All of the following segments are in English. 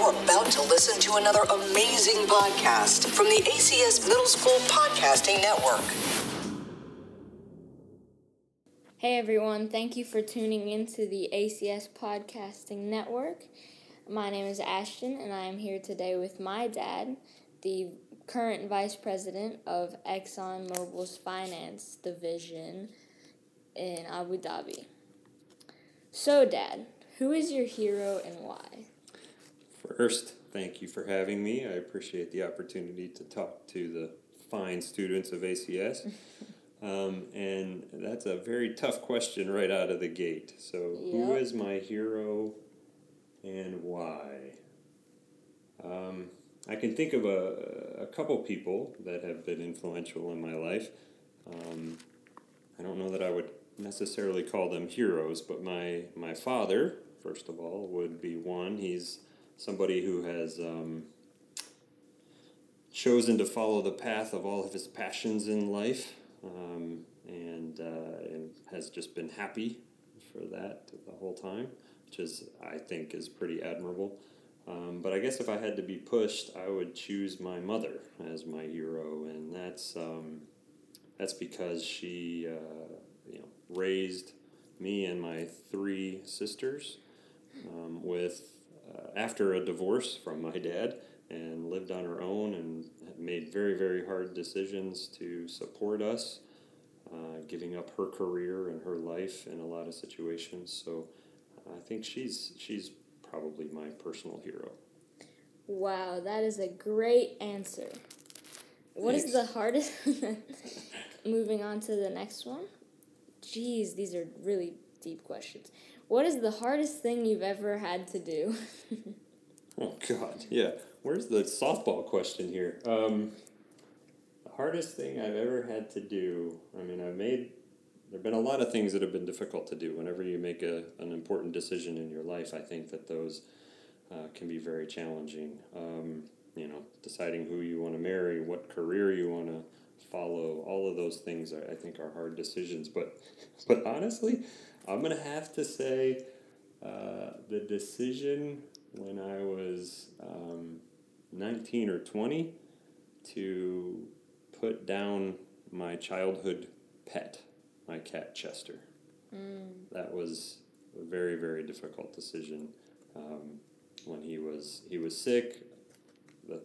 You're about to listen to another amazing podcast from the ACS Middle School Podcasting Network. Hey everyone, thank you for tuning in to the ACS Podcasting Network. My name is Ashton, and I am here today with my dad, the current vice president of ExxonMobil's finance division in Abu Dhabi. So, Dad, who is your hero and why? First, thank you for having me. I appreciate the opportunity to talk to the fine students of ACS. Um, and that's a very tough question right out of the gate. So, who Yep. is my hero and why? Um, I can think of a, a couple people that have been influential in my life. Um, I don't know that I would necessarily call them heroes, but my, my father, first of all, would be one. He's somebody who has um, chosen to follow the path of all of his passions in life um, and, uh, and has just been happy for that the whole time, which is, I think, is pretty admirable. Um, but I guess if I had to be pushed, I would choose my mother as my hero, and that's um, that's because she, uh, you know, raised me and my three sisters um, with uh, after a divorce from my dad and lived on her own and made very very hard decisions to support us uh, giving up her career and her life in a lot of situations so i think she's she's probably my personal hero Wow, that is a great answer. What is the hardest? Moving on to the next one. Jeez, these are really deep questions. What is the hardest thing you've ever had to do? oh god yeah. Where's the softball question here? Um, the hardest thing i've ever had to do i mean i've made there have been a lot of things that have been difficult to do. Whenever you make a, an important decision in your life i think that those uh, can be very challenging. Um, you know deciding who you want to marry what career you want to follow all of those things are, i think are hard decisions. But but honestly i'm going to have to say uh, the decision when i was um, 19 or 20 to put down my childhood pet my cat chester. That was a very very difficult decision. Um, when he was he was sick the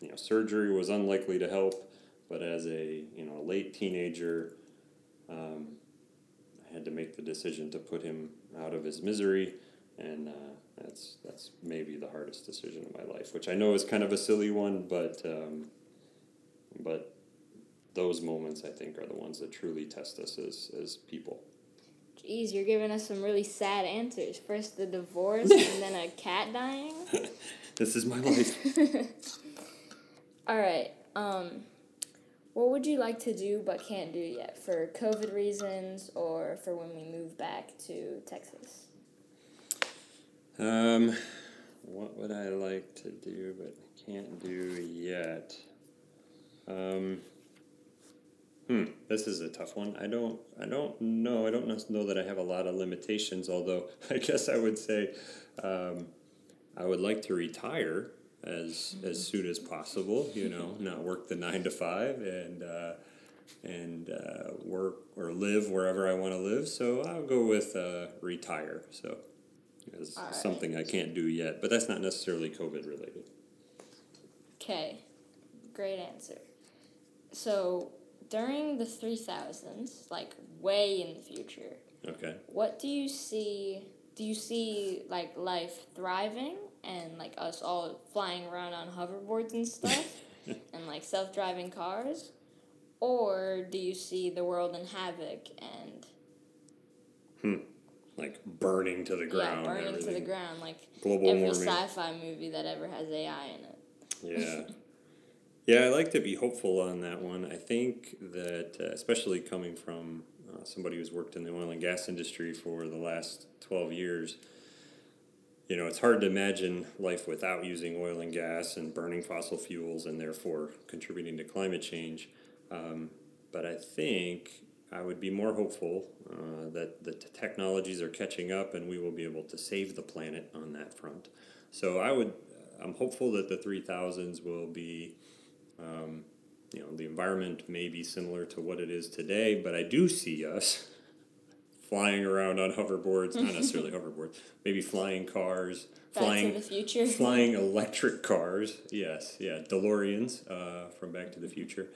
you know surgery was unlikely to help but as a you know late teenager um, had to make the decision to put him out of his misery and uh, that's that's maybe the hardest decision of my life which I know is kind of a silly one but um, but those moments I think are the ones that truly test us as, as people Jeez, you're giving us some really sad answers. First the divorce and then a cat dying. this is my life All right. Um, what would you like to do but can't do yet for COVID reasons or for when we move back to Texas? Um, what would I like to do but can't do yet? Um, hmm, this is a tough one. I don't, I don't know. I don't know that I have a lot of limitations. Although I guess I would say, um, I would like to retire as as soon as possible. You know, not work the nine to five and. Uh, and uh, work or live wherever I want to live. So I'll go with uh, retire. So is right. something I can't do yet, but that's not necessarily COVID related. Okay, great answer. So during the 3000s, like way in the future, Okay. what do you see? Do you see like life thriving and like us all flying around on hoverboards and stuff and like self driving cars? Or do you see the world in havoc and Hmm. Like burning to the ground. yeah, burning to the ground like Global every warming. sci-fi movie that ever has AI in it? Yeah. Yeah, I like to be hopeful on that one. I think that, uh, especially coming from uh, somebody who's worked in the oil and gas industry for the last 12 years, you know, it's hard to imagine life without using oil and gas and burning fossil fuels and therefore contributing to climate change. Um, but I think I would be more hopeful uh, that the t- technologies are catching up and we will be able to save the planet on that front. So I would, I'm hopeful that the 3000s will be, um, you know, the environment may be similar to what it is today, but I do see us flying around on hoverboards, not necessarily hoverboards, maybe flying cars, Back flying to the future. flying electric cars. Yes, yeah, DeLoreans uh, from Back to the Future.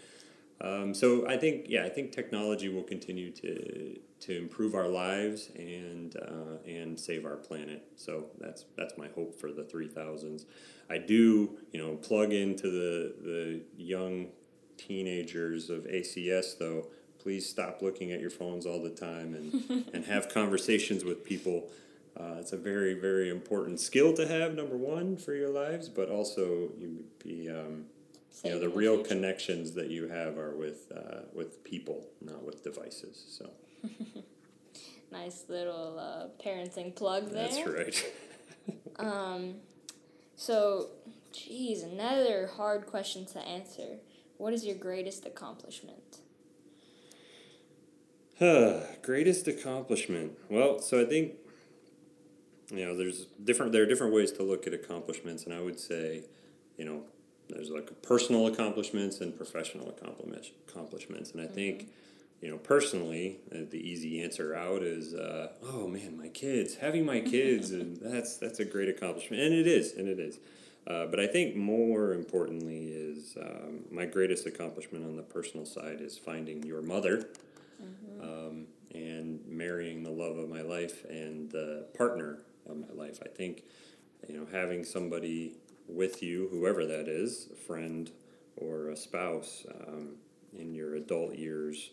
Um, so I think yeah, I think technology will continue to to improve our lives and uh, and save our planet. So that's that's my hope for the three thousands. I do you know plug into the the young teenagers of ACS though. Please stop looking at your phones all the time and, and have conversations with people. Uh, it's a very, very important skill to have, number one, for your lives, but also you be, um, you know, the real future. connections that you have are with, uh, with people, not with devices. So Nice little uh, parenting plug there. that's right. Um, so, geez, another hard question to answer. What is your greatest accomplishment? Greatest accomplishment. Well, so I think you know there's different there are different ways to look at accomplishments, and I would say, you know, there's like personal accomplishments and professional accomplishments. Accomplishments, and I think. You know, personally, uh, the easy answer out is, uh, oh man, my kids, having my kids, and that's that's a great accomplishment, and it is, and it is. Uh, but I think more importantly is um, my greatest accomplishment on the personal side is finding your mother um, and marrying the love of my life and the partner of my life. I think, you know, having somebody with you, whoever that is, a friend or a spouse, um, in your adult years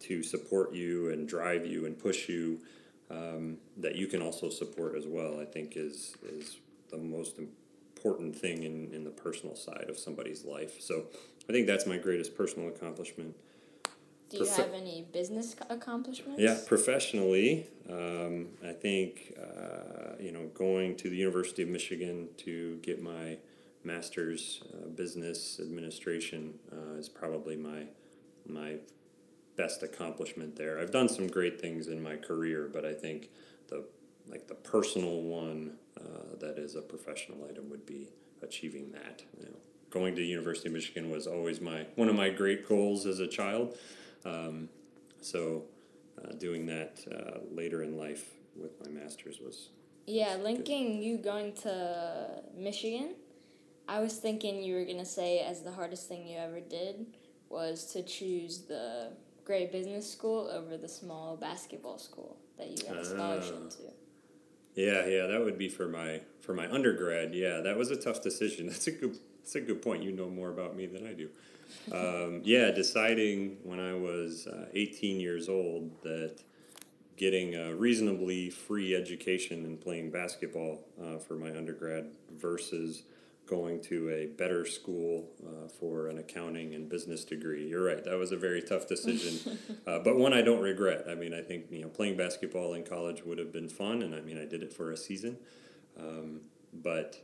to support you and drive you and push you, um, that you can also support as well, I think is, is the most important thing in, in the personal side of somebody's life. So I think that's my greatest personal accomplishment. Do you have any business accomplishments? Yeah, professionally, um, I think uh, you know going to the University of Michigan to get my master's uh, business administration uh, is probably my my best accomplishment there. I've done some great things in my career, but I think the like the personal one uh, that is a professional item would be achieving that. You know, going to the University of Michigan was always my one of my great goals as a child. Um, so, uh, doing that uh, later in life with my master's was Yeah, linking you going to Michigan, I was thinking you were going to say as the hardest thing you ever did was to choose the great business school over the small basketball school that you got a scholarship Ah. to. yeah yeah that would be for my for my undergrad yeah that was a tough decision that's a good that's a good point you know more about me than I do um, yeah deciding when I was uh, 18 years old that getting a reasonably free education and playing basketball uh, for my undergrad versus going to a better school uh, for an accounting and business degree. You're right. That was a very tough decision, uh, but one I don't regret. I mean, I think you know playing basketball in college would have been fun, and I mean, I did it for a season. Um, but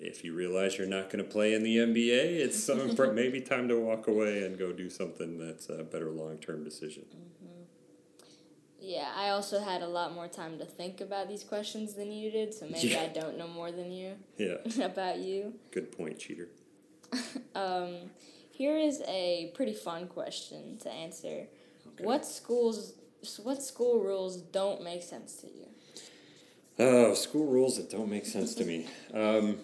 if you realize you're not going to play in the NBA, it's some, maybe time to walk away and go do something that's a better long term decision. Yeah, I also had a lot more time to think about these questions than you did, so maybe Yeah. I don't know more than you Yeah, about you. good point, cheater. Um, here is a pretty fun question to answer. Okay. What schools what school rules don't make sense to you? Oh, school rules that don't make sense to me. Um,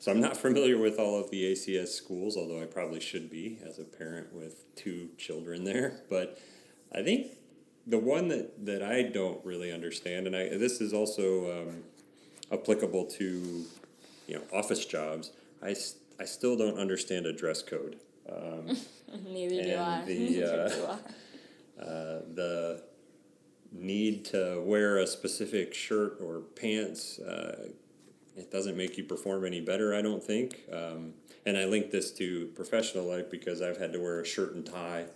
so I'm not familiar with all of the ACS schools, although I probably should be as a parent with two children there. But I think the one that, that I don't really understand, and I, this is also um, applicable to you know office jobs. I, I still don't understand a dress code. Um, Neither do I. the, Neither uh, do I. uh, the need to wear a specific shirt or pants uh, it doesn't make you perform any better i don't think. Um, and i link this to professional life because i've had to wear a shirt and tie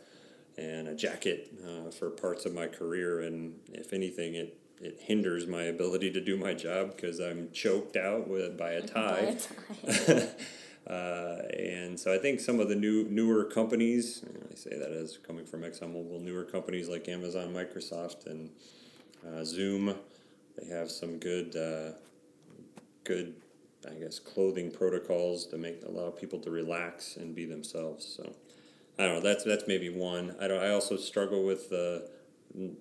and a jacket uh, for parts of my career. And if anything it it hinders my ability to do my job because i'm choked out with by a By tie a tie. Uh, and so I think some of the new newer companies, and I say that as coming from ExxonMobil, newer companies like Amazon, Microsoft, and uh, Zoom, they have some good, uh, good, I guess, clothing protocols to make allow people to relax and be themselves. So I don't know. That's that's maybe one. I don't. I also struggle with the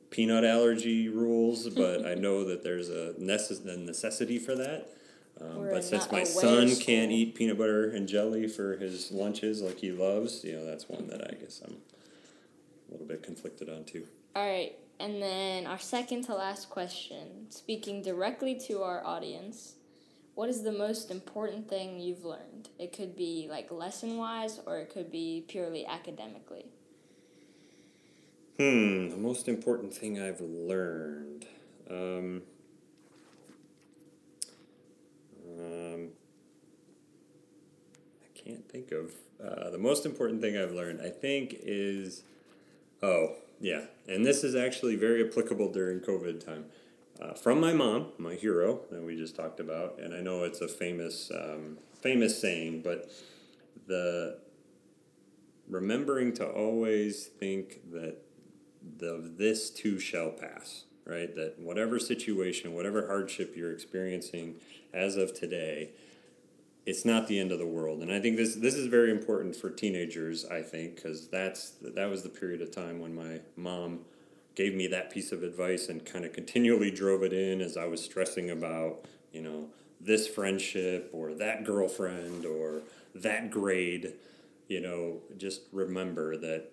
peanut allergy rules, but I know that there's a, necess- a necessity for that. Um, but since my son school. can't eat peanut butter and jelly for his lunches like he loves, you know, that's one that I guess I'm a little bit conflicted on too. All right, and then our second to last question, speaking directly to our audience, what is the most important thing you've learned? It could be like lesson wise, or it could be purely academically. Hmm, the most important thing I've learned. Um, um, I can't think of. Uh, the most important thing I've learned, I think, is. Oh, yeah. And this is actually very applicable during COVID time. Uh, from my mom, my hero that we just talked about, and I know it's a famous, um, famous saying, but the remembering to always think that the this too shall pass, right? That whatever situation, whatever hardship you're experiencing as of today, it's not the end of the world. And I think this this is very important for teenagers. I think because that's that was the period of time when my mom gave me that piece of advice and kind of continually drove it in as I was stressing about you know this friendship or that girlfriend or that grade. You know, just remember that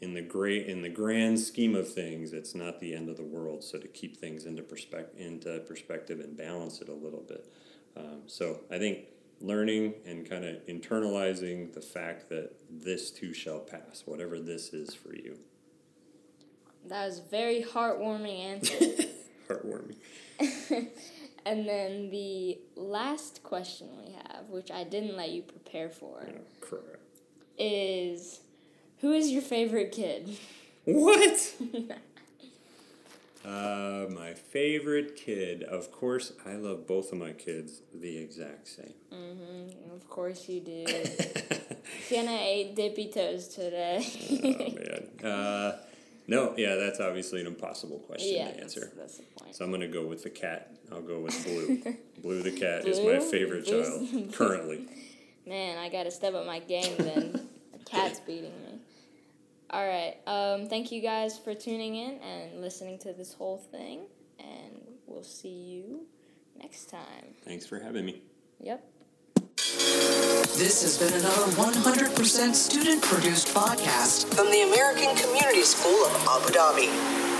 in the great in the grand scheme of things, it's not the end of the world. So to keep things into perspective into perspective and balance it a little bit. Um, so I think learning and kind of internalizing the fact that this too shall pass, whatever this is for you. That was a very heartwarming answer. Heartwarming. and then the last question we have, which I didn't let you prepare for, Oh, crap. is who is your favorite kid? What? uh, my favorite kid. Of course, I love both of my kids the exact same. Mhm. Of course you do. Sienna ate dippy toes today. oh man. Uh, no, yeah, that's obviously an impossible question yeah, to answer. That's, that's the point. So I'm gonna go with the cat. I'll go with Blue. Blue the cat is my favorite Blue's- child currently. Man, I gotta step up my game then. The Cat's beating me. All right. Um, thank you guys for tuning in and listening to this whole thing, and we'll see you next time. Thanks for having me. Yep. This has been another 100% student produced podcast from the American Community School of Abu Dhabi.